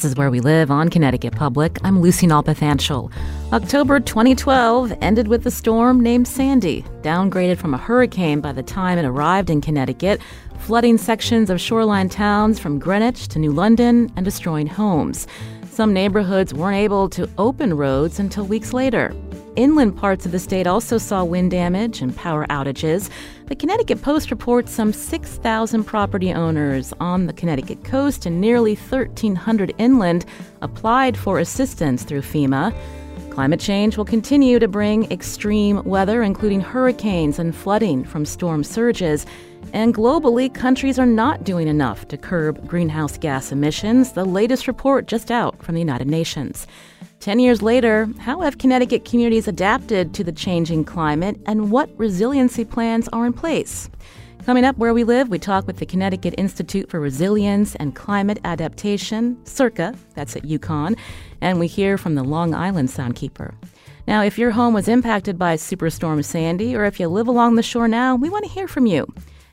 This is Where We Live on Connecticut Public. I'm Lucy Nalpathanchel. October 2012 ended with a storm named Sandy, downgraded from a hurricane by the time it arrived in Connecticut, flooding sections of shoreline towns from Greenwich to New London and destroying homes. Some neighborhoods weren't able to open roads until weeks later. Inland parts of the state also saw wind damage and power outages. The Connecticut Post reports some 6,000 property owners on the Connecticut coast and nearly 1,300 inland applied for assistance through FEMA. Climate change will continue to bring extreme weather, including hurricanes and flooding from storm surges. And globally, countries are not doing enough to curb greenhouse gas emissions, the latest report just out from the United Nations. Ten years later, how have Connecticut communities adapted to the changing climate and what resiliency plans are in place? Coming up where we live, we talk with the Connecticut Institute for Resilience and Climate Adaptation, CIRCA, that's at UConn, and we hear from the Long Island Soundkeeper. Now, if your home was impacted by Superstorm Sandy or if you live along the shore now, we want to hear from you.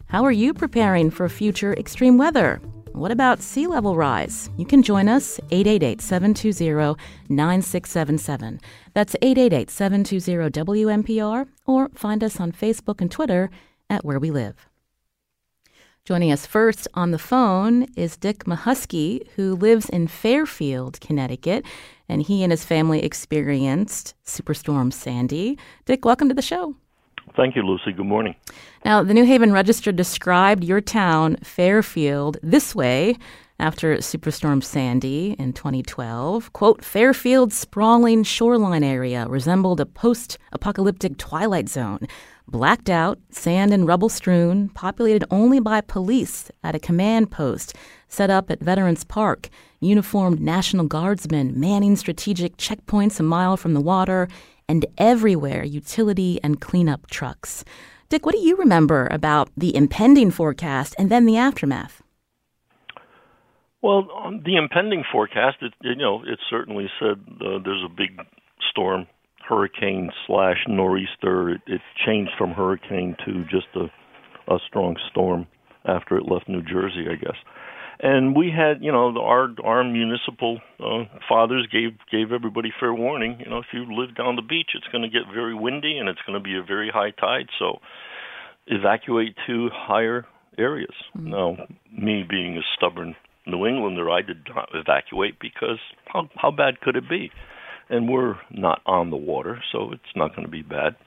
How are you preparing for future extreme weather? What about sea level rise? You can join us 888 720 9677. That's 888 720 WNPR or find us on Facebook and Twitter at Where We Live. Joining us first on the phone is Dick Mahusky, who lives in Fairfield, Connecticut, and he and his family experienced Superstorm Sandy. Dick, welcome to the show. Thank you, Lucy. Good morning. Now, the New Haven Register described your town, Fairfield, this way after Superstorm Sandy in 2012. Quote, Fairfield's sprawling shoreline area resembled a post apocalyptic twilight zone. Blacked out, sand and rubble strewn, populated only by police at a command post set up at Veterans Park, uniformed National Guardsmen manning strategic checkpoints a mile from the water, and everywhere utility and cleanup trucks. Dick, what do you remember about the impending forecast and then the aftermath? Well, on the impending forecast, it, you know, it certainly said uh, there's a big storm, hurricane slash nor'easter. It, it changed from hurricane to just a, a strong storm after it left New Jersey, I guess and we had you know our our municipal uh, fathers gave gave everybody fair warning you know if you live down the beach it's going to get very windy and it's going to be a very high tide. So evacuate to higher areas. Mm-hmm. now me being a stubborn new englander i did not evacuate because how how bad could it be? And we're not on the water so it's not going to be bad.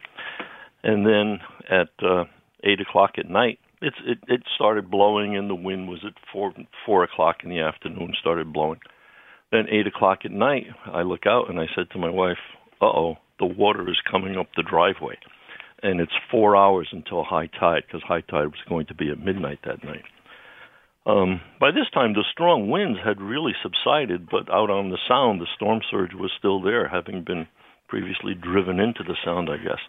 And then at uh eight o'clock at night it's it, it started blowing and the wind was at four four o'clock in the afternoon started blowing. Then eight o'clock at night, I look out and I said to my wife, "Uh oh, the water is coming up the driveway," and it's four hours until high tide because high tide was going to be at midnight that night. Um, by this time, the strong winds had really subsided, but out on the sound, the storm surge was still there, having been previously driven into the sound, I guess.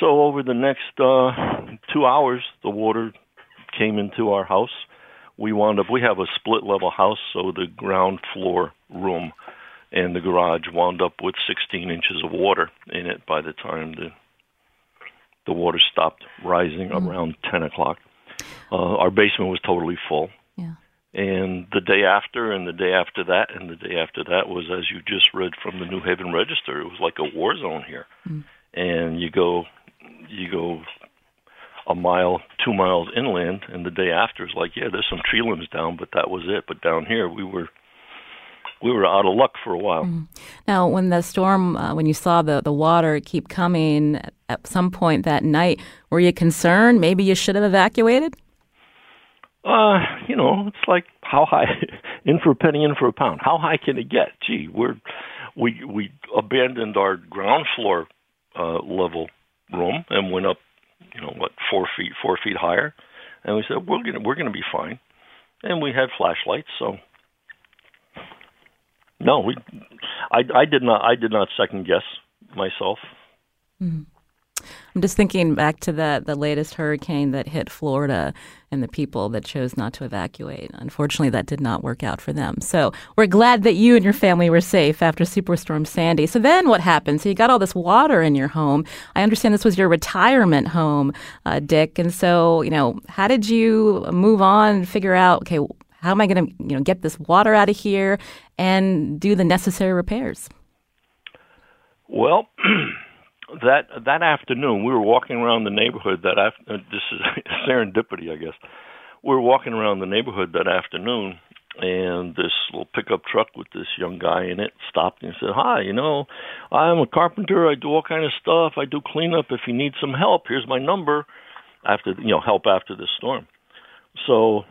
So over the next uh, two hours, the water came into our house. We wound up. We have a split level house, so the ground floor room and the garage wound up with 16 inches of water in it by the time the the water stopped rising mm. around 10 o'clock. Uh, our basement was totally full. Yeah. And the day after, and the day after that, and the day after that was, as you just read from the New Haven Register, it was like a war zone here. Mm. And you go you go a mile, two miles inland, and the day after is like, yeah, there's some tree limbs down, but that was it. But down here, we were we were out of luck for a while. Mm. Now, when the storm, uh, when you saw the the water keep coming at some point that night, were you concerned? Maybe you should have evacuated. Uh, you know, it's like how high in for a penny, in for a pound. How high can it get? Gee, we're we we abandoned our ground floor uh, level room and went up, you know, what four feet four feet higher, and we said we're gonna we're gonna be fine, and we had flashlights, so. No, we, I, I did not. I did not second guess myself. Mm-hmm. I'm just thinking back to the the latest hurricane that hit Florida and the people that chose not to evacuate. Unfortunately, that did not work out for them. So we're glad that you and your family were safe after Superstorm Sandy. So then what happened? So you got all this water in your home. I understand this was your retirement home, uh, Dick. And so you know, how did you move on and figure out? Okay, how am I going to you know get this water out of here and do the necessary repairs? Well. that that afternoon, we were walking around the neighborhood. That after, uh, this is serendipity, I guess. We were walking around the neighborhood that afternoon, and this little pickup truck with this young guy in it stopped and said, "Hi, you know, I'm a carpenter. I do all kind of stuff. I do cleanup. If you need some help, here's my number." After you know, help after the storm. So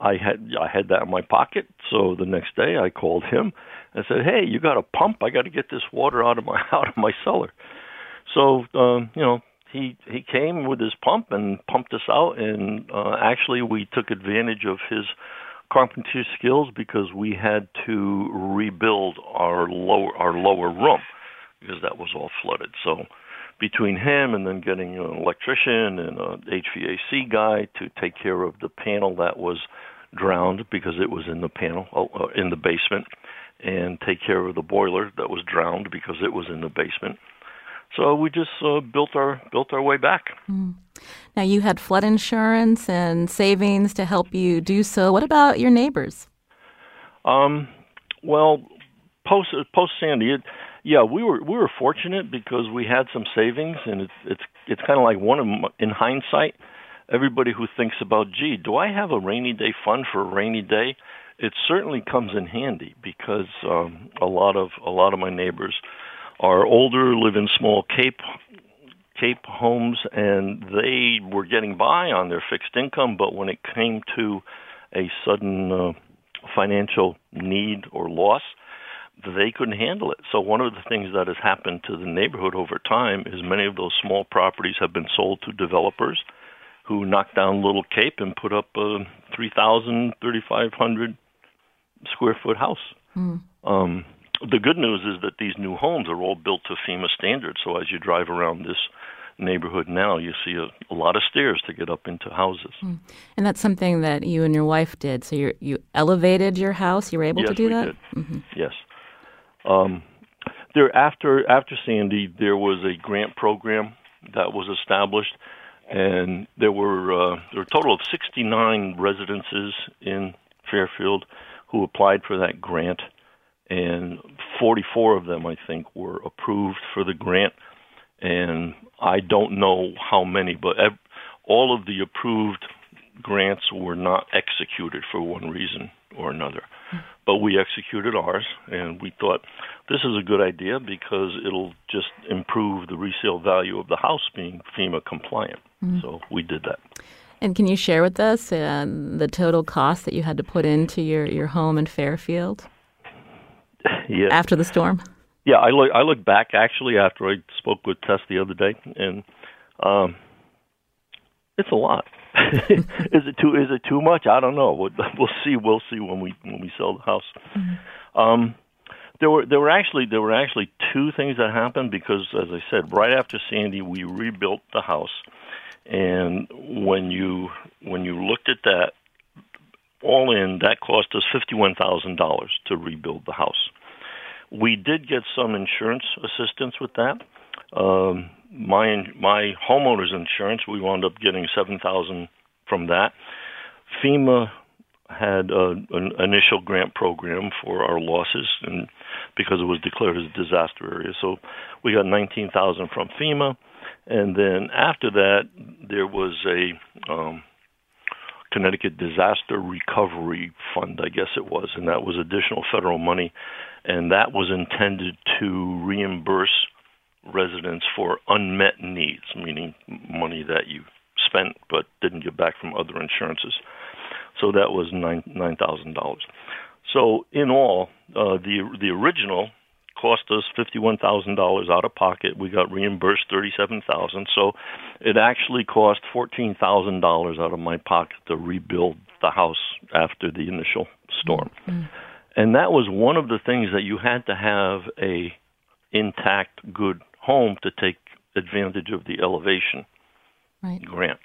I had I had that in my pocket. So the next day, I called him and said, "Hey, you got a pump? I got to get this water out of my out of my cellar." So um, you know, he he came with his pump and pumped us out, and uh, actually we took advantage of his carpentry skills because we had to rebuild our lower our lower room because that was all flooded. So between him and then getting an electrician and an HVAC guy to take care of the panel that was drowned because it was in the panel uh, in the basement and take care of the boiler that was drowned because it was in the basement. So we just uh, built our built our way back. Mm. Now you had flood insurance and savings to help you do so. What about your neighbors? Um, well, post post Sandy, it, yeah, we were we were fortunate because we had some savings, and it's it's it's kind of like one of them, in hindsight. Everybody who thinks about, gee, do I have a rainy day fund for a rainy day? It certainly comes in handy because um, a lot of a lot of my neighbors are older, live in small Cape Cape homes, and they were getting by on their fixed income. But when it came to a sudden uh, financial need or loss, they couldn't handle it. So one of the things that has happened to the neighborhood over time is many of those small properties have been sold to developers who knocked down Little Cape and put up a 3,000, 3,500 square foot house. Mm. Um, the good news is that these new homes are all built to FEMA standards. So as you drive around this neighborhood now, you see a, a lot of stairs to get up into houses. Mm. And that's something that you and your wife did. So you you elevated your house. You were able yes, to do we that. Did. Mm-hmm. Yes. Um, there after after Sandy, there was a grant program that was established, and there were uh, there were a total of 69 residences in Fairfield who applied for that grant, and 44 of them, I think, were approved for the grant. And I don't know how many, but all of the approved grants were not executed for one reason or another. But we executed ours, and we thought this is a good idea because it'll just improve the resale value of the house being FEMA compliant. Mm-hmm. So we did that. And can you share with us uh, the total cost that you had to put into your, your home in Fairfield? Yeah. After the storm? Yeah, I look I look back actually after I spoke with Tess the other day, and um, it's a lot. is it too is it too much? I don't know. We'll, we'll see. We'll see when we when we sell the house. Mm-hmm. Um, there were there were actually there were actually two things that happened because, as I said, right after Sandy, we rebuilt the house and when you when you looked at that, all in, that cost us fifty-one thousand dollars to rebuild the house. We did get some insurance assistance with that. Um, my my homeowner's insurance, we wound up getting seven thousand from that. FEMA had a, an initial grant program for our losses, and because it was declared as a disaster area, so we got nineteen thousand from FEMA and then after that, there was a um, Connecticut Disaster Recovery Fund, I guess it was, and that was additional federal money, and that was intended to reimburse residents for unmet needs, meaning money that you spent but didn't get back from other insurances. So that was nine nine thousand dollars. So in all, uh, the the original cost us fifty-one thousand dollars out of pocket. We got reimbursed thirty-seven thousand, so it actually cost fourteen thousand dollars out of my pocket to rebuild the house after the initial storm. Mm-hmm. And that was one of the things that you had to have a intact, good home to take advantage of the elevation right. grant.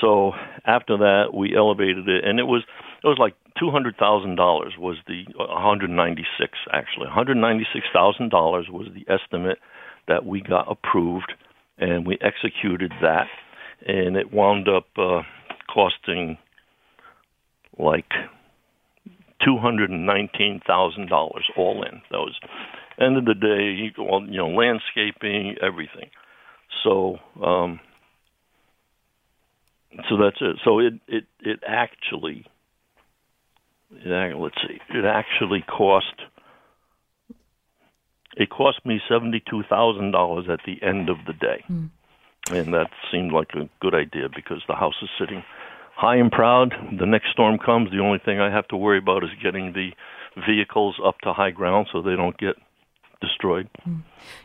So after that, we elevated it, and it was it was like two hundred thousand dollars was the ninety six actually one hundred ninety six thousand dollars was the estimate that we got approved, and we executed that, and it wound up uh, costing like two hundred and nineteen thousand dollars all in. That was end of the day, you know, landscaping, everything. So, um, so that's it. So it it it actually, let's see, it actually cost. It cost me seventy-two thousand dollars at the end of the day, mm. and that seemed like a good idea because the house is sitting high and proud. The next storm comes. The only thing I have to worry about is getting the vehicles up to high ground so they don't get destroyed.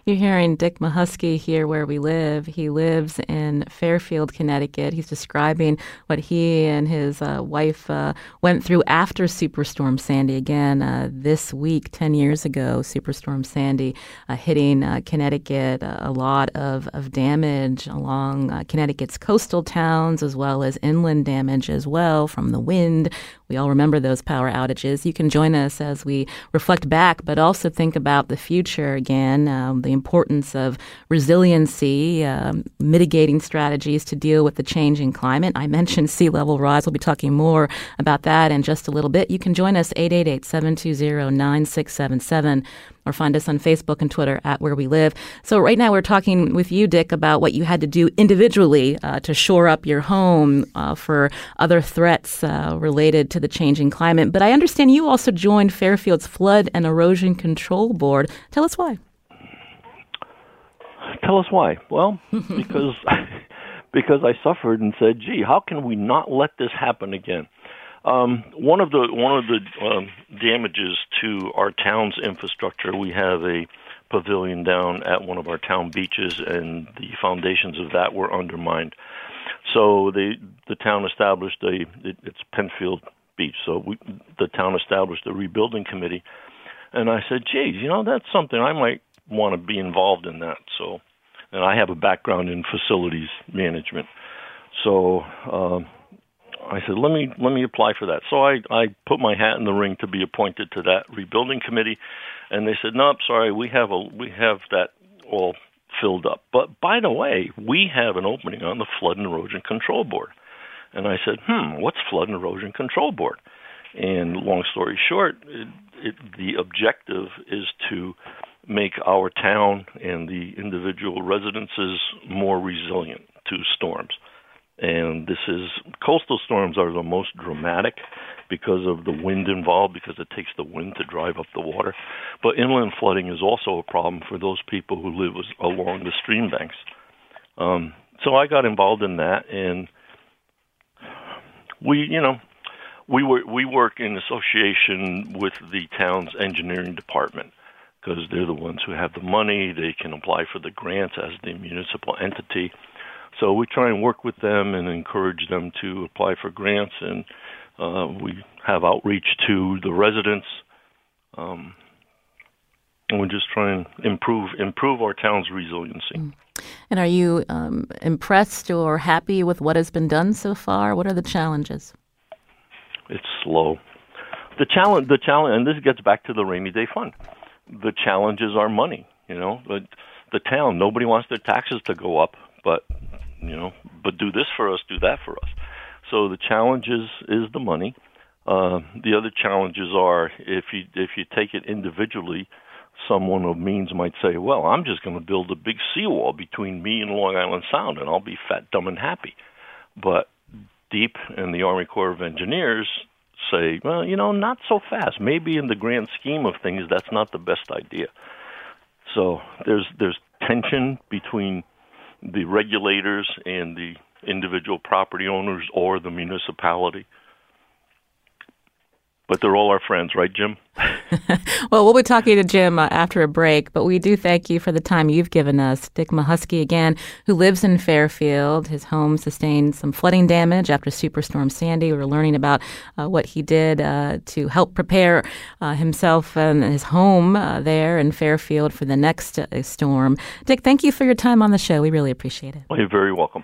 You're hearing Dick Mahusky here where we live. He lives in Fairfield, Connecticut. He's describing what he and his uh, wife uh, went through after Superstorm Sandy. Again, uh, this week, 10 years ago, Superstorm Sandy uh, hitting uh, Connecticut, uh, a lot of, of damage along Connecticut's coastal towns as well as inland damage as well from the wind. We all remember those power outages. You can join us as we reflect back, but also think about the future again, um, the importance of resiliency, um, mitigating strategies to deal with the changing climate. I mentioned sea level rise. We'll be talking more about that in just a little bit. You can join us 888 720 9677 or find us on Facebook and Twitter at Where We Live. So, right now, we're talking with you, Dick, about what you had to do individually uh, to shore up your home uh, for other threats uh, related to the changing climate. But I understand you also joined Fairfield's Flood and Erosion Control Board. Tell us why. Tell us why. Well, because. because I suffered and said, "Gee, how can we not let this happen again?" Um, one of the one of the um, damages to our town's infrastructure, we have a pavilion down at one of our town beaches, and the foundations of that were undermined. So the the town established a it, it's Penfield Beach. So we, the town established a rebuilding committee, and I said, "Geez, you know that's something I might want to be involved in that." So, and I have a background in facilities management, so. Um, I said, let me let me apply for that. So I I put my hat in the ring to be appointed to that rebuilding committee, and they said, no, nope, sorry, we have a we have that all filled up. But by the way, we have an opening on the flood and erosion control board. And I said, hmm, what's flood and erosion control board? And long story short, it, it, the objective is to make our town and the individual residences more resilient to storms and this is coastal storms are the most dramatic because of the wind involved because it takes the wind to drive up the water. But inland flooding is also a problem for those people who live along the stream banks. Um, so i got involved in that and we you know we were we work in association with the town's engineering department because they're the ones who have the money. They can apply for the grants as the municipal entity so we try and work with them and encourage them to apply for grants, and uh, we have outreach to the residents. Um, and we just try and improve improve our town's resiliency. Mm. And are you um, impressed or happy with what has been done so far? What are the challenges? It's slow. The challenge, the challenge, and this gets back to the rainy day fund. The challenges are money. You know, the, the town. Nobody wants their taxes to go up, but you know, but do this for us, do that for us. So the challenge is is the money. Uh, the other challenges are if you if you take it individually, someone of means might say, "Well, I'm just going to build a big seawall between me and Long Island Sound, and I'll be fat, dumb, and happy." But DEEP in the Army Corps of Engineers say, "Well, you know, not so fast. Maybe in the grand scheme of things, that's not the best idea." So there's there's tension between the regulators and the individual property owners or the municipality. But they're all our friends, right, Jim? well, we'll be talking to Jim uh, after a break, but we do thank you for the time you've given us. Dick Mahusky, again, who lives in Fairfield. His home sustained some flooding damage after Superstorm Sandy. We are learning about uh, what he did uh, to help prepare uh, himself and his home uh, there in Fairfield for the next uh, storm. Dick, thank you for your time on the show. We really appreciate it. Well, you're very welcome.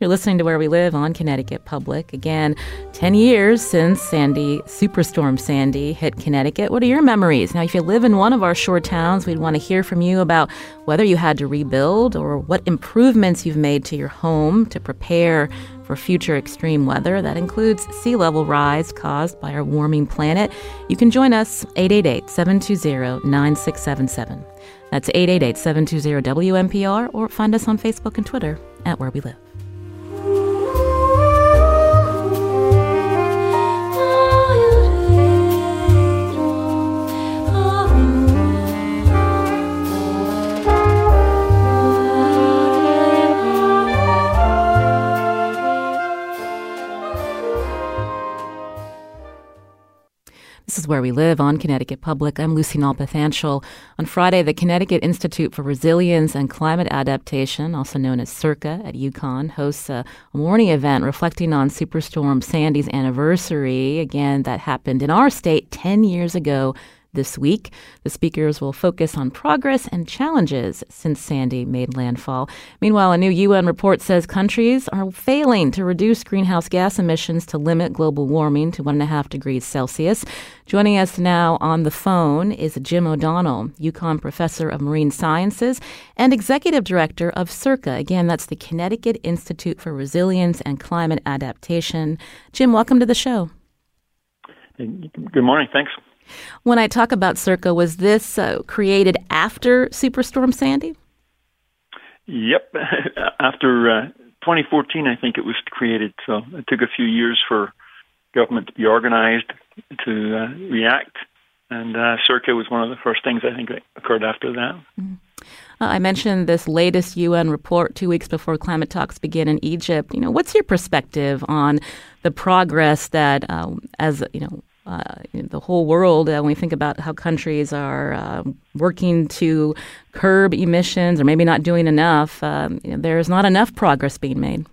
You're listening to Where We Live on Connecticut Public. Again, 10 years since Sandy, Superstorm Sandy, hit Connecticut. What are your memories? Now, if you live in one of our shore towns, we'd want to hear from you about whether you had to rebuild or what improvements you've made to your home to prepare for future extreme weather. That includes sea level rise caused by our warming planet. You can join us 888 720 9677. That's 888 720 WNPR or find us on Facebook and Twitter at Where We Live. This is Where We Live on Connecticut Public. I'm Lucy Nalpathanchel. On Friday, the Connecticut Institute for Resilience and Climate Adaptation, also known as CIRCA at UConn, hosts a morning event reflecting on Superstorm Sandy's anniversary. Again, that happened in our state 10 years ago this week. The speakers will focus on progress and challenges since Sandy made landfall. Meanwhile, a new UN report says countries are failing to reduce greenhouse gas emissions to limit global warming to 1.5 degrees Celsius. Joining us now on the phone is Jim O'Donnell, UConn professor of marine sciences and executive director of CIRCA. Again, that's the Connecticut Institute for Resilience and Climate Adaptation. Jim, welcome to the show. Good morning. Thanks. When I talk about CIRCA, was this uh, created after Superstorm Sandy? Yep, after uh, 2014, I think it was created. So it took a few years for government to be organized to uh, react, and uh, CIRCA was one of the first things I think that occurred after that. Uh, I mentioned this latest UN report two weeks before climate talks begin in Egypt. You know, what's your perspective on the progress that, uh, as you know, uh, the whole world, uh, when we think about how countries are uh, working to curb emissions or maybe not doing enough, um, you know, there's not enough progress being made.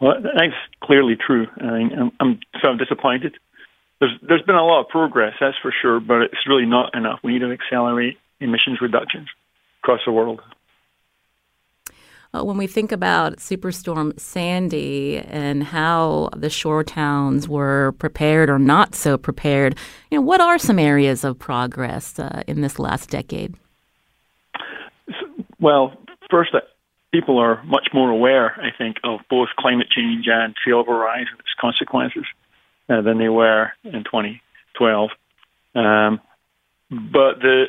Well, that's clearly true. I'm, I'm so disappointed. There's there's been a lot of progress, that's for sure, but it's really not enough. We need to accelerate emissions reductions across the world. Uh, when we think about Superstorm Sandy and how the shore towns were prepared or not so prepared, you know, what are some areas of progress uh, in this last decade? Well, first, uh, people are much more aware, I think, of both climate change and sea level rise and its consequences uh, than they were in 2012. Um, but the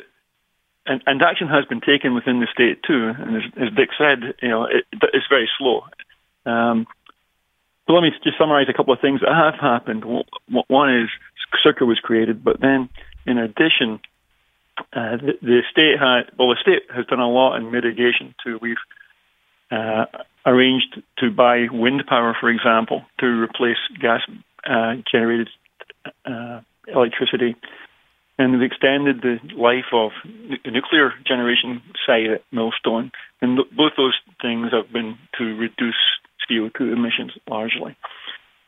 and, and action has been taken within the state too. And as, as Dick said, you know, it, it's very slow. Um, so let me just summarize a couple of things that have happened. One is CIRCA was created, but then in addition, uh, the, the, state had well, the state has done a lot in mitigation too. We've uh, arranged to buy wind power, for example, to replace gas uh, generated uh, electricity and they've extended the life of the nuclear generation site at Millstone. And th- both those things have been to reduce CO2 emissions largely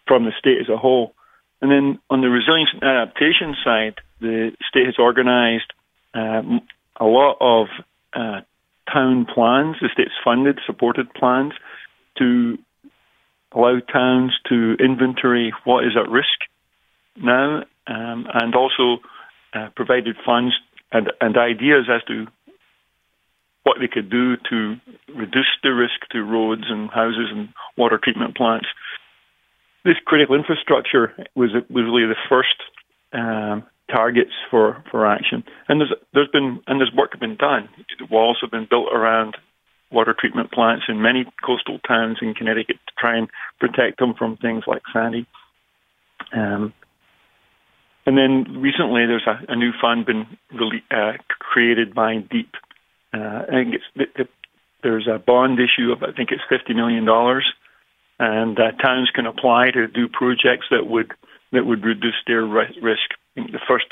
from the state as a whole. And then on the resilience and adaptation side, the state has organized um, a lot of uh, town plans. The state's funded, supported plans to allow towns to inventory what is at risk now, um, and also uh, provided funds and, and ideas as to what they could do to reduce the risk to roads and houses and water treatment plants. This critical infrastructure was was really the first um, targets for, for action, and there's there's been and there's work been done. Walls have been built around water treatment plants in many coastal towns in Connecticut to try and protect them from things like Sandy. Um, and then recently, there's a, a new fund been really, uh, created by DEEP. Uh, it, there's a bond issue of I think it's fifty million dollars, and uh, towns can apply to do projects that would that would reduce their risk. the first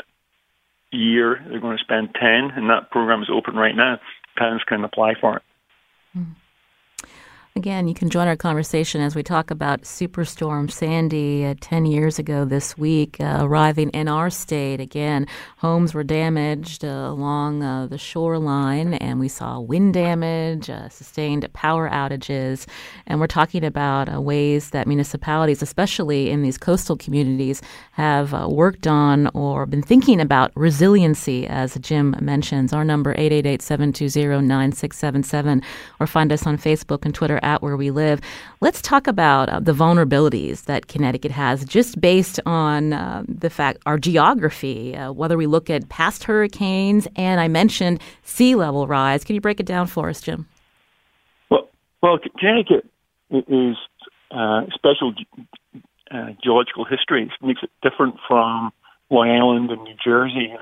year they're going to spend 10, and that program is open right now. Towns can apply for it. Mm. Again, you can join our conversation as we talk about Superstorm Sandy uh, 10 years ago this week, uh, arriving in our state. Again, homes were damaged uh, along uh, the shoreline, and we saw wind damage, uh, sustained power outages. And we're talking about uh, ways that municipalities, especially in these coastal communities, have worked on or been thinking about resiliency, as Jim mentions. Our number, 888 720 9677, or find us on Facebook and Twitter at where we live. Let's talk about uh, the vulnerabilities that Connecticut has, just based on uh, the fact our geography, uh, whether we look at past hurricanes and I mentioned sea level rise. Can you break it down for us, Jim? Well, well, Connecticut is uh, special uh, geological history. It makes it different from Long Island and New Jersey.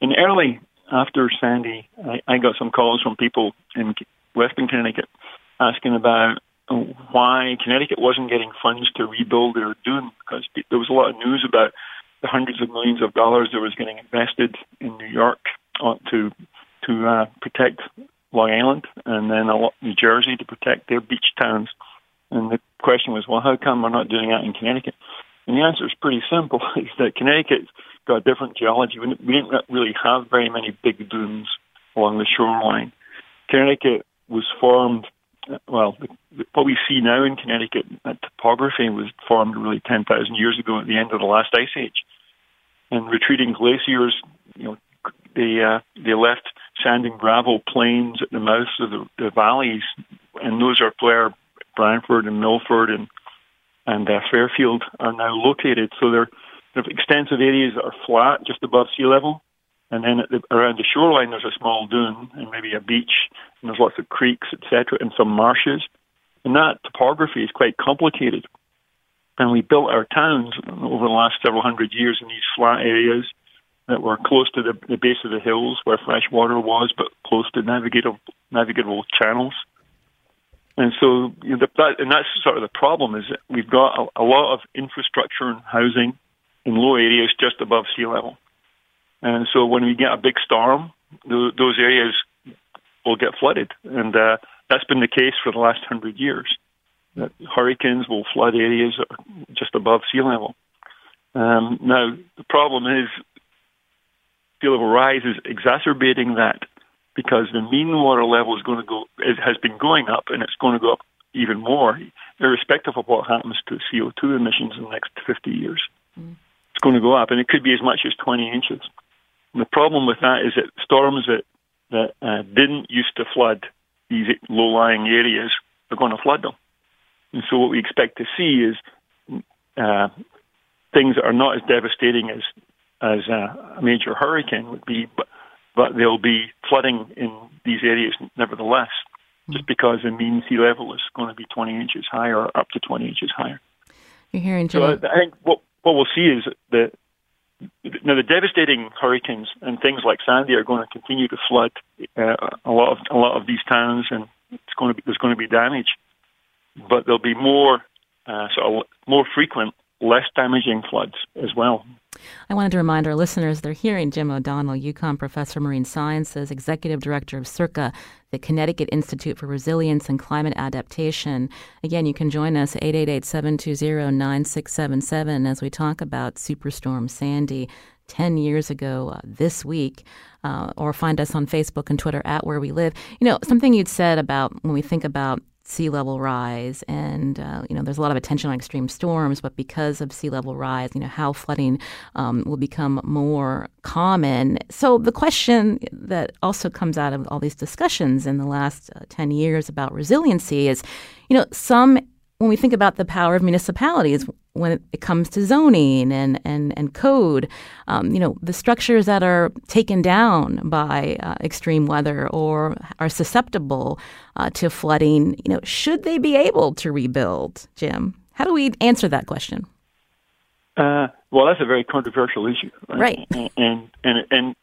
And early after Sandy, I, I got some calls from people in Western Connecticut asking about why Connecticut wasn't getting funds to rebuild their dune because there was a lot of news about the hundreds of millions of dollars that was getting invested in New York uh, to to uh, protect Long Island and then a lot New Jersey to protect their beach towns. And the question was, well, how come we're not doing that in Connecticut? And the answer is pretty simple: is that Connecticut's got different geology. We didn't really have very many big dunes along the shoreline. Connecticut was formed well, what we see now in Connecticut, that topography was formed really 10,000 years ago at the end of the last ice age. And retreating glaciers, you know, they uh, they left sand and gravel plains at the mouths of the, the valleys, and those are where Branford and Milford and and uh, Fairfield are now located. So they're, they're extensive areas that are flat, just above sea level, and then the, around the shoreline there's a small dune and maybe a beach, and there's lots of creeks, etc., and some marshes. And that topography is quite complicated. And we built our towns over the last several hundred years in these flat areas that were close to the, the base of the hills where fresh water was, but close to navigable, navigable channels. And so, you know, that, and that's sort of the problem is that we've got a, a lot of infrastructure and housing in low areas just above sea level. And so when we get a big storm, those areas will get flooded. And uh, that's been the case for the last hundred years. That hurricanes will flood areas just above sea level. Um, now, the problem is sea level rise is exacerbating that because the mean water level is going to go, it has been going up and it's going to go up even more, irrespective of what happens to CO2 emissions in the next 50 years. Mm. It's going to go up, and it could be as much as 20 inches. And the problem with that is that storms that that uh, didn't used to flood these low-lying areas are going to flood them. And so what we expect to see is uh, things that are not as devastating as as uh, a major hurricane would be, but but there'll be flooding in these areas nevertheless, just because the mean sea level is going to be 20 inches higher, or up to 20 inches higher. You're hearing, Jim. So I think what what we'll see is that now, the devastating hurricanes and things like Sandy are going to continue to flood uh, a lot of a lot of these towns, and it's going to be, there's going to be damage. But there'll be more uh, sort of more frequent, less damaging floods as well. I wanted to remind our listeners they're hearing Jim O'Donnell, UConn professor of marine sciences, executive director of CIRCA, the Connecticut Institute for Resilience and Climate Adaptation. Again, you can join us 888-720-9677 as we talk about Superstorm Sandy 10 years ago uh, this week. Uh, or find us on Facebook and Twitter at Where We Live. You know, something you'd said about when we think about sea level rise and uh, you know there's a lot of attention on extreme storms but because of sea level rise you know how flooding um, will become more common. So the question that also comes out of all these discussions in the last uh, 10 years about resiliency is you know some when we think about the power of municipalities when it comes to zoning and and and code, um, you know the structures that are taken down by uh, extreme weather or are susceptible uh, to flooding, you know, should they be able to rebuild? Jim, how do we answer that question? Uh, well, that's a very controversial issue, right? right. And and and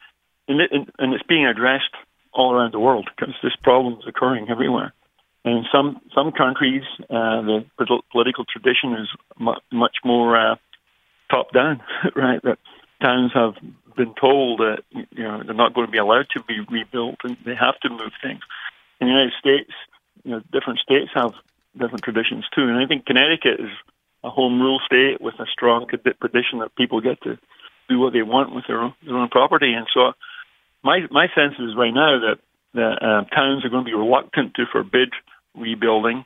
and, it, and it's being addressed all around the world because this problem is occurring everywhere. And in some some countries, uh, the political tradition is mu- much more uh, top down, right? That towns have been told that you know they're not going to be allowed to be rebuilt and they have to move things. In the United States, you know, different states have different traditions too, and I think Connecticut is a home rule state with a strong tradition that people get to do what they want with their own, their own property, and so my my sense is right now that that uh, towns are going to be reluctant to forbid rebuilding,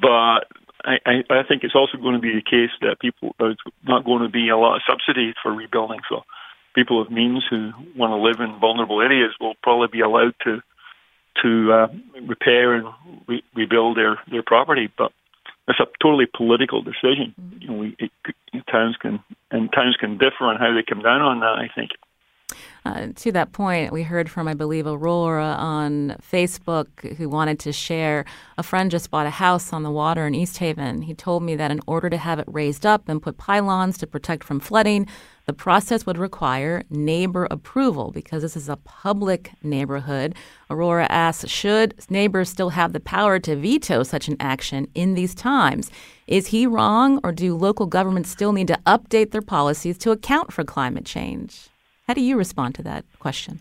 but I, I, I think it's also going to be the case that people there's not going to be a lot of subsidies for rebuilding. So people of means who want to live in vulnerable areas will probably be allowed to to uh, repair and re- rebuild their their property, but it's a totally political decision. You know, we, it, towns can and towns can differ on how they come down on that. I think. Uh, to that point, we heard from, I believe, Aurora on Facebook who wanted to share. A friend just bought a house on the water in East Haven. He told me that in order to have it raised up and put pylons to protect from flooding, the process would require neighbor approval because this is a public neighborhood. Aurora asks Should neighbors still have the power to veto such an action in these times? Is he wrong, or do local governments still need to update their policies to account for climate change? How do you respond to that question?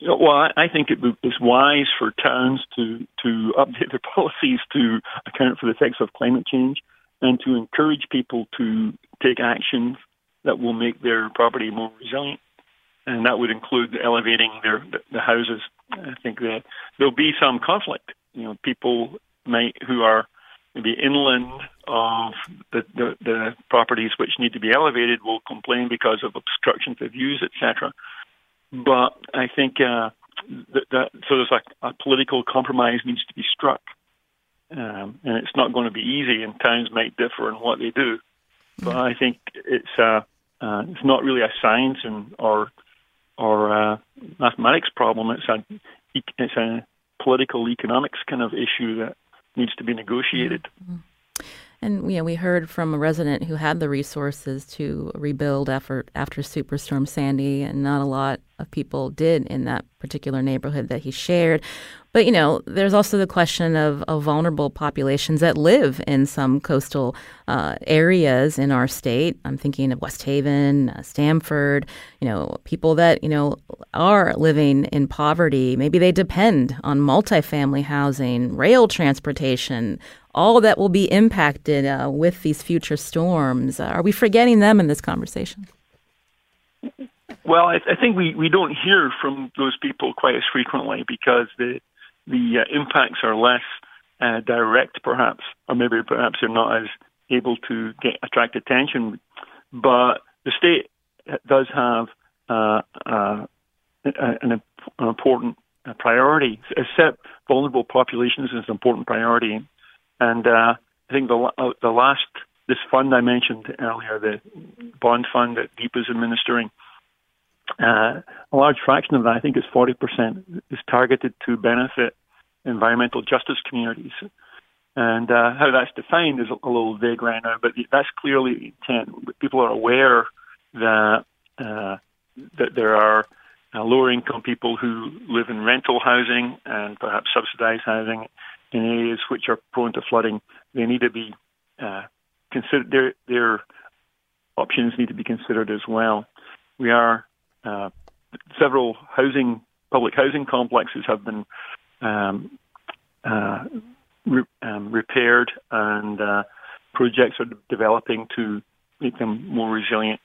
Well, I think it is wise for towns to, to update their policies to account for the effects of climate change and to encourage people to take actions that will make their property more resilient. And that would include elevating their the houses. I think that there'll be some conflict. You know, people might who are maybe inland of the, the, the properties which need to be elevated will complain because of obstruction to views, etc. But I think uh, that, that so there's a, a political compromise needs to be struck, um, and it's not going to be easy. And towns might differ in what they do, but I think it's uh, uh, it's not really a science and or or uh, mathematics problem. It's a it's a political economics kind of issue that needs to be negotiated. Mm-hmm. And you know, we heard from a resident who had the resources to rebuild after after Superstorm Sandy, and not a lot of people did in that particular neighborhood that he shared. But you know, there's also the question of, of vulnerable populations that live in some coastal uh, areas in our state. I'm thinking of West Haven, uh, Stamford. You know, people that you know are living in poverty. Maybe they depend on multifamily housing, rail transportation, all that will be impacted uh, with these future storms. are we forgetting them in this conversation? Well, I, I, think we, we don't hear from those people quite as frequently because the the uh, impacts are less uh, direct, perhaps, or maybe perhaps they're not as able to get attract attention. But the state does have uh, uh an, an, important priority. Set vulnerable populations is an important priority and uh, I think the uh, the last this fund I mentioned earlier, the bond fund that DEEP is administering, uh, a large fraction of that, I think it's 40%, is targeted to benefit environmental justice communities. And uh, how that's defined is a, little vague right now, but that's clearly intent. People are aware that uh, that there are uh, lower income people who live in rental housing and perhaps subsidized housing in areas which are prone to flooding, they need to be uh, considered. Their their options need to be considered as well. We are uh, several housing public housing complexes have been um, uh, re- um, repaired and uh, projects are developing to make them more resilient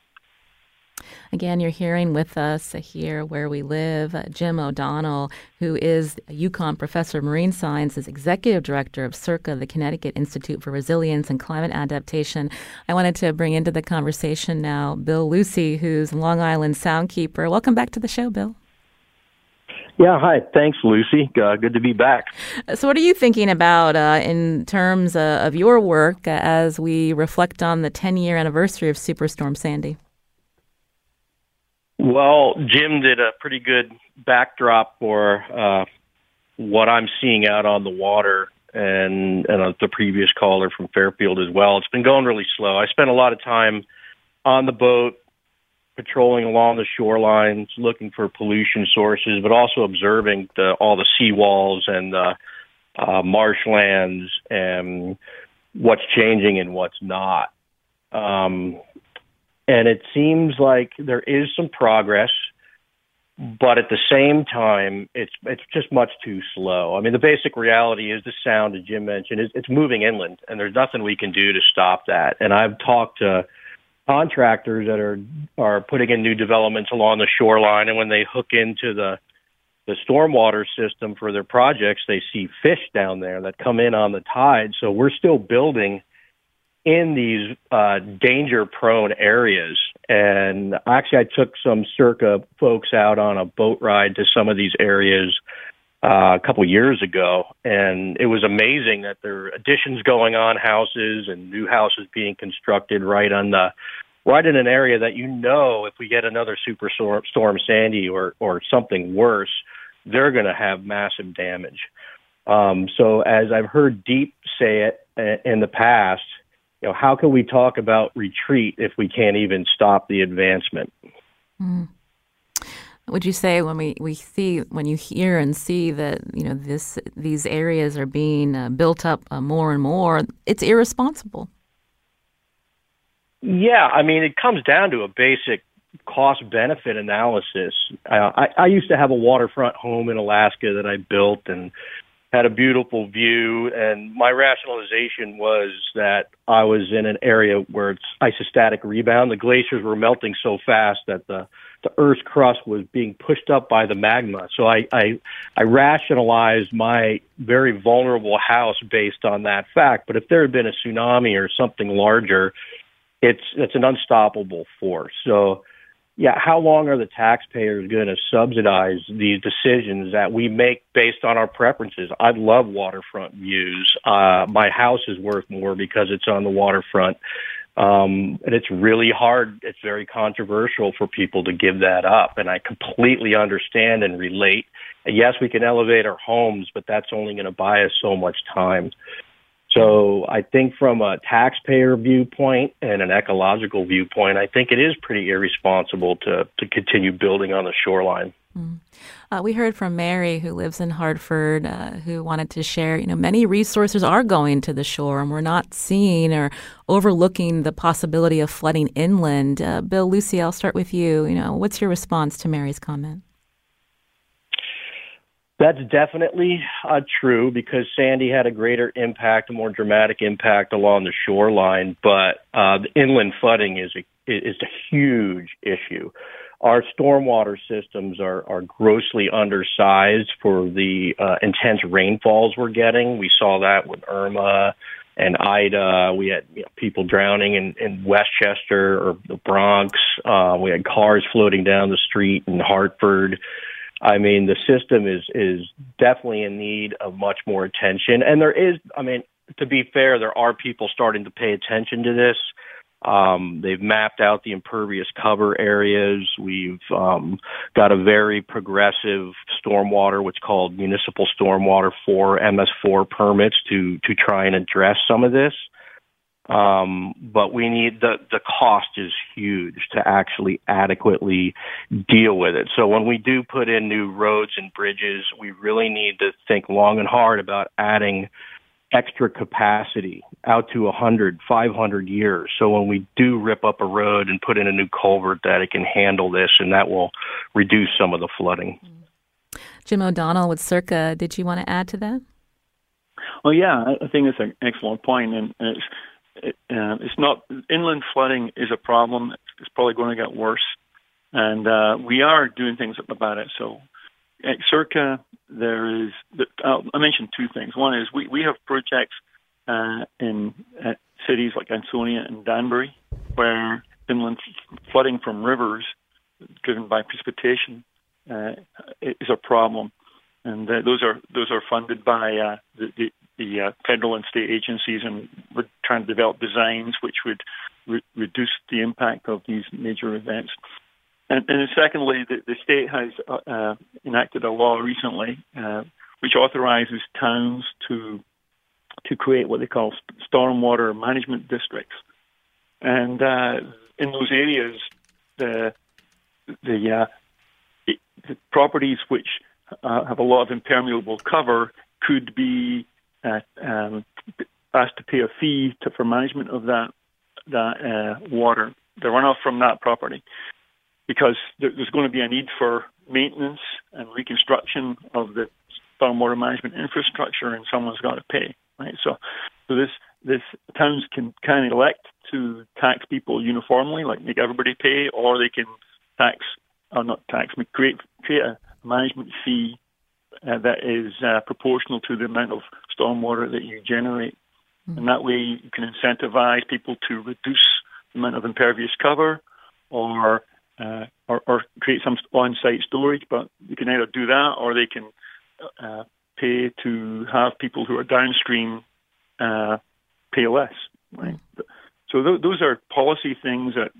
Again, you're hearing with us here where we live Jim O'Donnell, who is UConn professor of marine sciences, executive director of CIRCA, the Connecticut Institute for Resilience and Climate Adaptation. I wanted to bring into the conversation now Bill Lucey, who's Long Island Soundkeeper. Welcome back to the show, Bill. Yeah, hi. Thanks, Lucy. Uh, good to be back. So, what are you thinking about uh, in terms uh, of your work as we reflect on the 10 year anniversary of Superstorm Sandy? Well, Jim did a pretty good backdrop for uh, what I'm seeing out on the water, and and uh, the previous caller from Fairfield as well. It's been going really slow. I spent a lot of time on the boat, patrolling along the shorelines, looking for pollution sources, but also observing the, all the seawalls and the uh, marshlands and what's changing and what's not. Um, and it seems like there is some progress but at the same time, it's it's just much too slow. I mean, the basic reality is the sound, as Jim mentioned, is it's moving inland, and there's nothing we can do to stop that. And I've talked to contractors that are are putting in new developments along the shoreline, and when they hook into the the stormwater system for their projects, they see fish down there that come in on the tide. So we're still building in these uh, danger prone areas. And actually, I took some CIRCA folks out on a boat ride to some of these areas uh, a couple years ago, and it was amazing that there are additions going on, houses and new houses being constructed right on the right in an area that you know if we get another superstorm storm Sandy or or something worse, they're going to have massive damage. Um, so as I've heard DEEP say it uh, in the past, you know, how can we talk about retreat if we can't even stop the advancement? Mm. Would you say when we, we see when you hear and see that you know this these areas are being uh, built up uh, more and more, it's irresponsible? Yeah, I mean it comes down to a basic cost benefit analysis. Uh, I, I used to have a waterfront home in Alaska that I built, and had a beautiful view, and my rationalization was that I was in an area where it's isostatic rebound. The glaciers were melting so fast that the the Earth's crust was being pushed up by the magma. So I I, I rationalized my very vulnerable house based on that fact. But if there had been a tsunami or something larger, it's it's an unstoppable force. So yeah, how long are the taxpayers going to subsidize these decisions that we make based on our preferences? I love waterfront views. Uh, my house is worth more because it's on the waterfront. Um, and it's really hard. It's very controversial for people to give that up. And I completely understand and relate. Yes, we can elevate our homes, but that's only going to buy us so much time. So I think from a taxpayer viewpoint and an ecological viewpoint, I think it is pretty irresponsible to, to continue building on the shoreline. Mm. Uh, we heard from Mary, who lives in Hartford, uh, who wanted to share. You know, many resources are going to the shore, and we're not seeing or overlooking the possibility of flooding inland. Uh, Bill, Lucey, I'll start with you. You know, what's your response to Mary's comment? That's definitely uh, true because Sandy had a greater impact, a more dramatic impact along the shoreline, but uh, the inland flooding is a is a huge issue. Our stormwater systems are are grossly undersized for the uh, intense rainfalls we're getting. We saw that with Irma and Ida. We had you know, people drowning in, in Westchester or the Bronx. Uh, we had cars floating down the street in Hartford. I mean, the system is is definitely in need of much more attention. And there is, I mean, to be fair, there are people starting to pay attention to this. Um, they've mapped out the impervious cover areas. We've um, got a very progressive stormwater, what's called municipal stormwater for MS4 permits to to try and address some of this. Um, but we need the the cost is huge to actually adequately deal with it. So when we do put in new roads and bridges, we really need to think long and hard about adding extra capacity out to 100, 500 years. So when we do rip up a road and put in a new culvert, that it can handle this, and that will reduce some of the flooding. Jim O'Donnell with Circa, did you want to add to that? Well, yeah, I think it's an excellent point, and it's uh, it's not inland flooding is a problem. It's probably going to get worse, and uh, we are doing things about it. So at Circa, there is. I mentioned two things. One is we we have projects uh, in cities like Ansonia and Danbury where inland flooding from rivers driven by precipitation uh, is a problem, and uh, those are those are funded by uh, the, the, the uh, federal and state agencies, and we're trying to develop designs which would re- reduce the impact of these major events. And, and secondly, the, the state has uh, uh, enacted a law recently uh, which authorizes towns to to create what they call stormwater management districts, and uh, in those areas, the the, uh, the properties which have a lot of impermeable cover could be uh, um, asked to pay a fee to, for management of that that uh, water. the runoff from that property, because there's going to be a need for maintenance and reconstruction of the stormwater management infrastructure, and someone's got to pay, right? So, so this this towns can of elect to tax people uniformly, like make everybody pay, or they can tax or not tax, create create a management fee uh, that is uh, proportional to the amount of stormwater that you generate, mm-hmm. and that way you can incentivize people to reduce the amount of impervious cover, or uh, or, or create some on-site storage. But you can either do that, or they can uh, pay to have people who are downstream uh, pay less. Right. So th- those are policy things that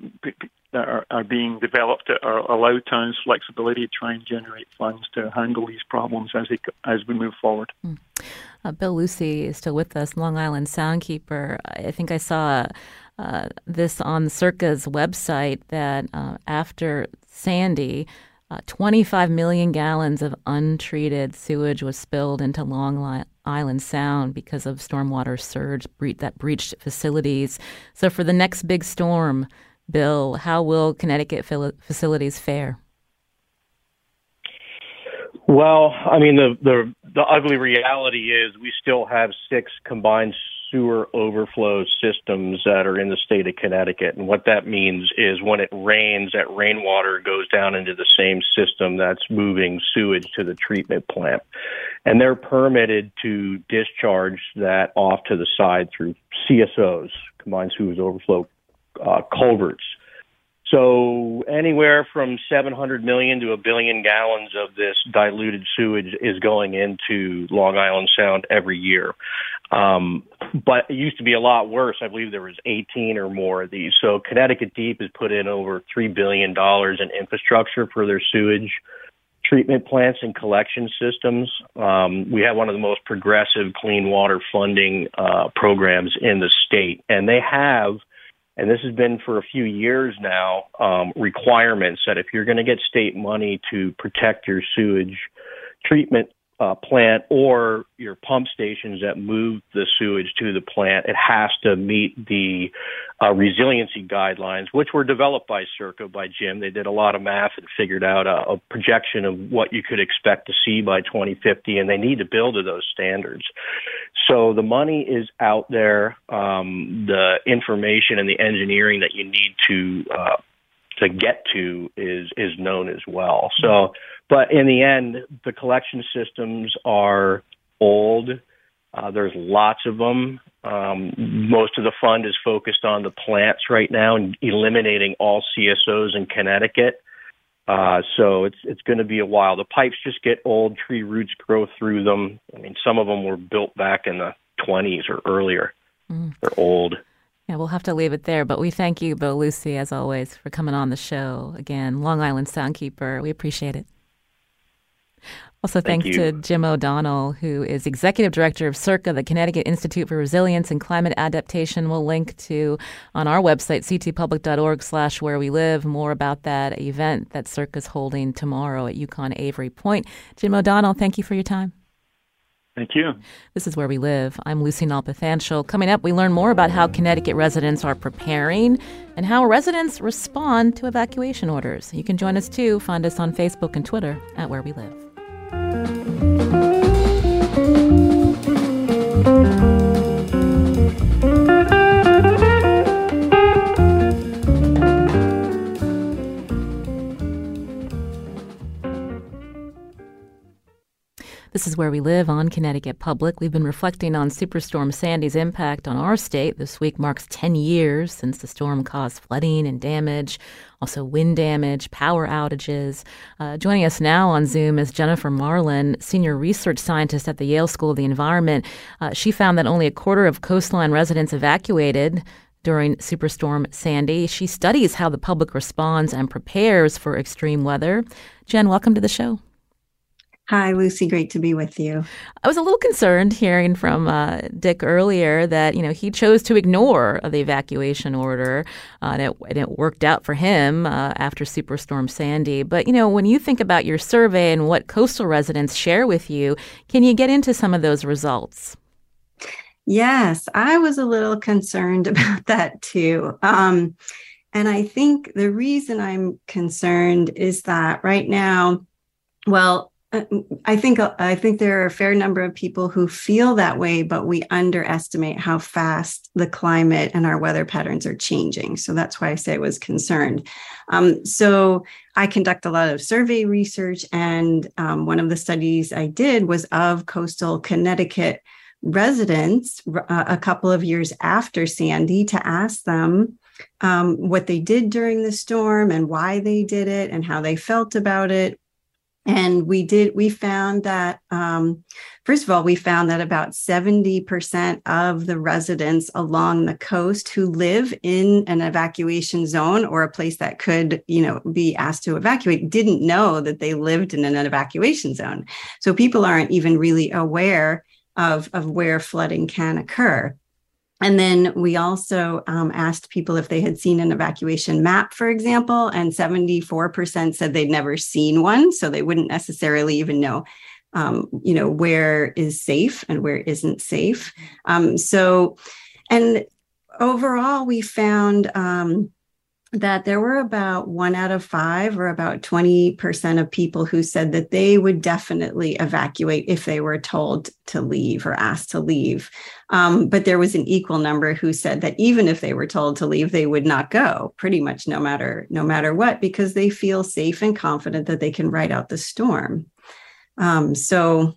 that are, are being developed that are allow towns flexibility to try and generate funds to handle these problems as they as we move forward. Mm. Uh, Bill Lucey is still with us, Long Island Soundkeeper. I think I saw uh, this on Circa's website that uh, after Sandy, uh, 25 million gallons of untreated sewage was spilled into Long Island Sound because of stormwater surge bre- that breached facilities. So, for the next big storm, Bill, how will Connecticut facilities fare? Well, I mean, the, the the ugly reality is we still have six combined sewer overflow systems that are in the state of Connecticut. And what that means is when it rains, that rainwater goes down into the same system that's moving sewage to the treatment plant. And they're permitted to discharge that off to the side through CSOs, combined sewage overflow uh, culverts. So anywhere from 700 million to a billion gallons of this diluted sewage is going into Long Island Sound every year. Um, but it used to be a lot worse. I believe there was 18 or more of these. So Connecticut DEEP has put in over three billion dollars in infrastructure for their sewage treatment plants and collection systems. Um, we have one of the most progressive clean water funding uh, programs in the state, and they have and this has been for a few years now, um, requirements that if you're going to get state money to protect your sewage treatment uh, plant or your pump stations that move the sewage to the plant, it has to meet the uh, resiliency guidelines, which were developed by Circa, by Jim. They did a lot of math and figured out a, a projection of what you could expect to see by 2050, and they need to build to those standards. So the money is out there. Um, the information and the engineering that you need to uh, to get to is is known as well. So, but in the end, the collection systems are old. Uh, there's lots of them. Um, most of the fund is focused on the plants right now and eliminating all CSOs in Connecticut. Uh, so it's it's going to be a while. The pipes just get old. Tree roots grow through them. I mean, some of them were built back in the 20s or earlier. Mm. They're old. Yeah, we'll have to leave it there. But we thank you, Bill Lucey, as always, for coming on the show. Again, Long Island Soundkeeper. We appreciate it. Also, Thank thanks to Jim O'Donnell, who is Executive Director of CIRCA, the Connecticut Institute for Resilience and Climate Adaptation. We'll link to on our website, ctpublic.org slash where we live, more about that event that CIRCA is holding tomorrow at UConn Avery Point. Jim O'Donnell, thank you for your time. Thank you. This is Where We Live. I'm Lucy Nalpathanchel. Coming up, we learn more about how Connecticut residents are preparing and how residents respond to evacuation orders. You can join us too. Find us on Facebook and Twitter at Where We Live. This is where we live on Connecticut Public. We've been reflecting on Superstorm Sandy's impact on our state. This week marks 10 years since the storm caused flooding and damage, also wind damage, power outages. Uh, joining us now on Zoom is Jennifer Marlon, senior research scientist at the Yale School of the Environment. Uh, she found that only a quarter of coastline residents evacuated during Superstorm Sandy. She studies how the public responds and prepares for extreme weather. Jen, welcome to the show. Hi, Lucy. Great to be with you. I was a little concerned hearing from uh, Dick earlier that you know he chose to ignore the evacuation order, uh, and, it, and, it, worked out for him uh, after Superstorm Sandy. But you know, when you think about your survey and what coastal residents share with you, can you get into some of those results? Yes, I was a little concerned about that too. Um, And I think the reason I'm concerned is that right now, well, I think I think there are a fair number of people who feel that way, but we underestimate how fast the climate and our weather patterns are changing. So that's why I say I was concerned. Um, so I conduct a lot of survey research, and um, one of the studies I did was of coastal Connecticut residents uh, a couple of years after Sandy to ask them um, what they did during the storm and why they did it and how they felt about it and we did we found that um, first of all we found that about 70% of the residents along the coast who live in an evacuation zone or a place that could you know be asked to evacuate didn't know that they lived in an evacuation zone. So people aren't even really aware of, of where flooding can occur and then we also um, asked people if they had seen an evacuation map, for example, and 74% said they'd never seen one. So they wouldn't necessarily even know, um, you know, where is safe and where isn't safe. Um, so, and overall, we found um, that there were about one out of five, or about 20% of people who said that they would definitely evacuate if they were told to leave or asked to leave. Um, but there was an equal number who said that even if they were told to leave, they would not go, pretty much no matter no matter what, because they feel safe and confident that they can ride out the storm. Um, so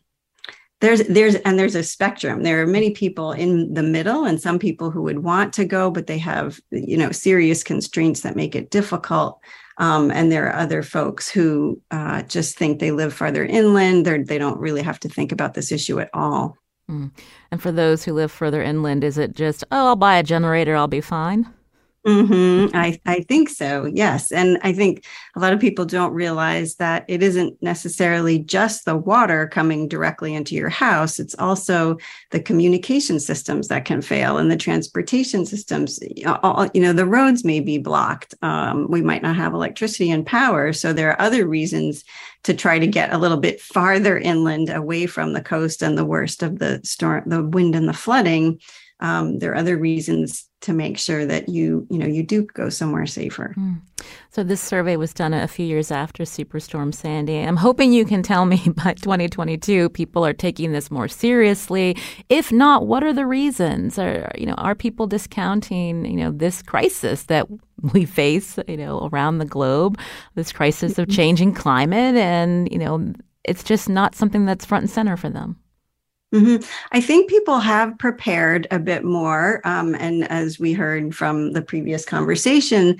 there's there's and there's a spectrum. There are many people in the middle and some people who would want to go but they have you know serious constraints that make it difficult. Um, and there are other folks who uh, just think they live farther inland. They're, they don't really have to think about this issue at all. Mm. and for those who live further inland is it just oh i'll buy a generator i'll be fine Mm-hmm. I, I think so, yes. And I think a lot of people don't realize that it isn't necessarily just the water coming directly into your house, it's also the communication systems that can fail and the transportation systems. All, you know, the roads may be blocked. Um, we might not have electricity and power. So there are other reasons to try to get a little bit farther inland away from the coast and the worst of the storm, the wind and the flooding um, there are other reasons to make sure that you you know you do go somewhere safer. Mm. So this survey was done a few years after Superstorm Sandy. I'm hoping you can tell me by 2022 people are taking this more seriously. If not, what are the reasons? Are you know are people discounting you know this crisis that we face you know around the globe, this crisis of changing climate, and you know it's just not something that's front and center for them. Mm-hmm. I think people have prepared a bit more. Um, and as we heard from the previous conversation,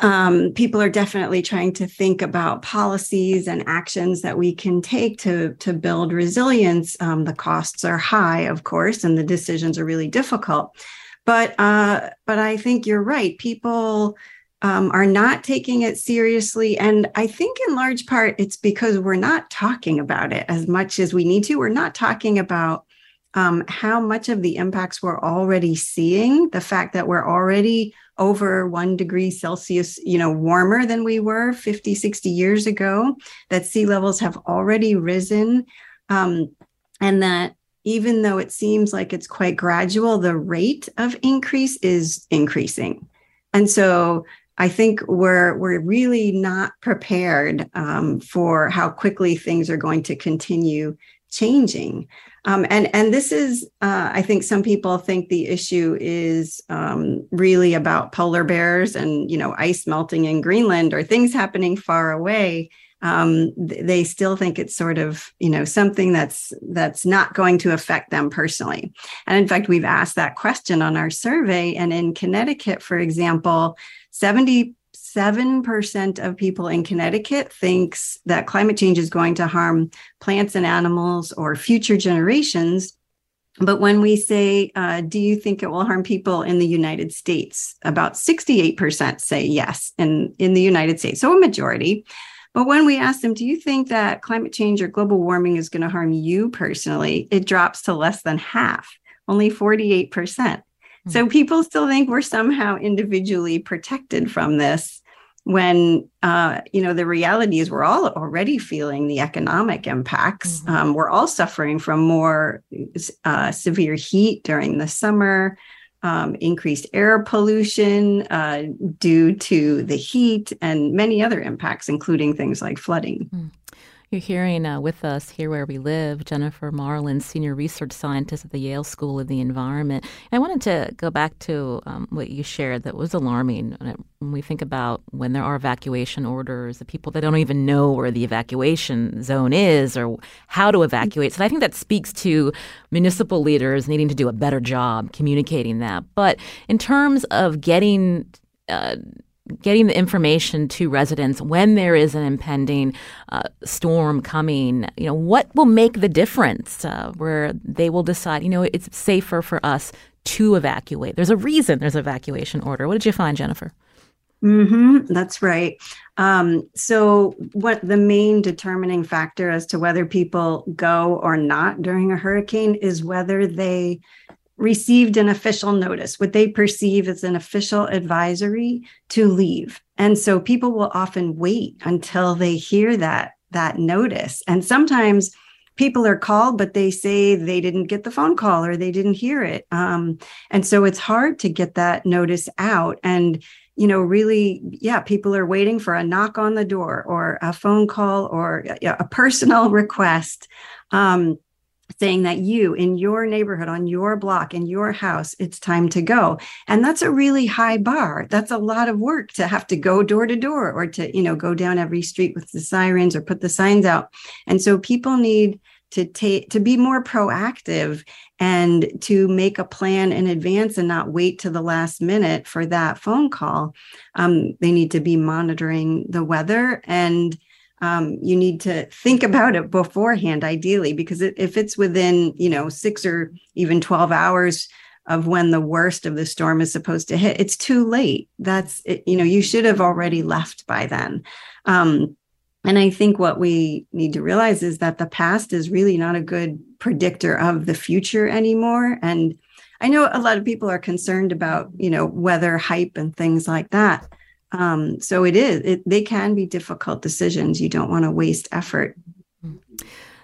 um, people are definitely trying to think about policies and actions that we can take to, to build resilience. Um, the costs are high, of course, and the decisions are really difficult. But uh, but I think you're right. People um, are not taking it seriously. And I think in large part, it's because we're not talking about it as much as we need to. We're not talking about um, how much of the impacts we're already seeing, the fact that we're already over one degree Celsius, you know, warmer than we were 50, 60 years ago, that sea levels have already risen. Um, and that even though it seems like it's quite gradual, the rate of increase is increasing. And so I think we're we're really not prepared um, for how quickly things are going to continue changing. Um, and and this is, uh, I think, some people think the issue is um, really about polar bears and you know ice melting in Greenland or things happening far away. Um, they still think it's sort of you know something that's that's not going to affect them personally. And in fact, we've asked that question on our survey. And in Connecticut, for example, 77% of people in Connecticut thinks that climate change is going to harm plants and animals or future generations. But when we say, uh, do you think it will harm people in the United States? About 68% say yes in, in the United States. So a majority. But when we ask them, do you think that climate change or global warming is going to harm you personally? It drops to less than half, only 48%. So hmm. people still think we're somehow individually protected from this when uh, you know the reality is we're all already feeling the economic impacts mm-hmm. um, we're all suffering from more uh, severe heat during the summer um, increased air pollution uh, due to the heat, and many other impacts, including things like flooding. Mm. You're hearing uh, with us here where we live, Jennifer Marlon, Senior Research Scientist at the Yale School of the Environment. I wanted to go back to um, what you shared that was alarming when we think about when there are evacuation orders, the people that don't even know where the evacuation zone is or how to evacuate. So I think that speaks to municipal leaders needing to do a better job communicating that. But in terms of getting uh, getting the information to residents when there is an impending uh, storm coming you know what will make the difference uh, where they will decide you know it's safer for us to evacuate. There's a reason there's evacuation order. What did you find jennifer? Mm-hmm, that's right. Um, so, what the main determining factor as to whether people go or not during a hurricane is whether they received an official notice, what they perceive as an official advisory to leave. And so people will often wait until they hear that that notice. And sometimes people are called, but they say they didn't get the phone call or they didn't hear it. Um, and so it's hard to get that notice out. And you know, really, yeah, people are waiting for a knock on the door or a phone call or a, a personal request. Um, saying that you in your neighborhood on your block in your house it's time to go. And that's a really high bar. That's a lot of work to have to go door to door or to you know go down every street with the sirens or put the signs out. And so people need to take to be more proactive and to make a plan in advance and not wait to the last minute for that phone call. Um, they need to be monitoring the weather and um, you need to think about it beforehand ideally because if it's within you know six or even 12 hours of when the worst of the storm is supposed to hit it's too late. That's it, you know you should have already left by then. Um, and i think what we need to realize is that the past is really not a good predictor of the future anymore. And i know a lot of people are concerned about you know weather hype and things like that um, so it is, it, they can be difficult decisions. You don't want to waste effort.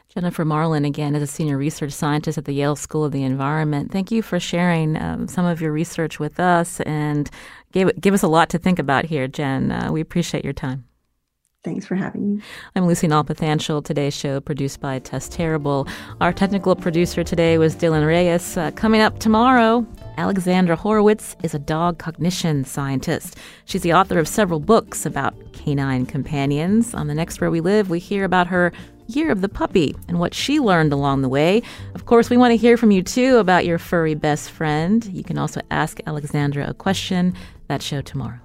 Jennifer Marlon, again, is a senior research scientist at the Yale School of the Environment. Thank you for sharing um, some of your research with us and gave, give us a lot to think about here, Jen. Uh, we appreciate your time. Thanks for having me. I'm Lucy Nalpathanchel. Today's show produced by Tess Terrible. Our technical producer today was Dylan Reyes. Uh, coming up tomorrow, Alexandra Horowitz is a dog cognition scientist. She's the author of several books about canine companions. On the next Where We Live, we hear about her year of the puppy and what she learned along the way. Of course, we want to hear from you too about your furry best friend. You can also ask Alexandra a question. That show tomorrow.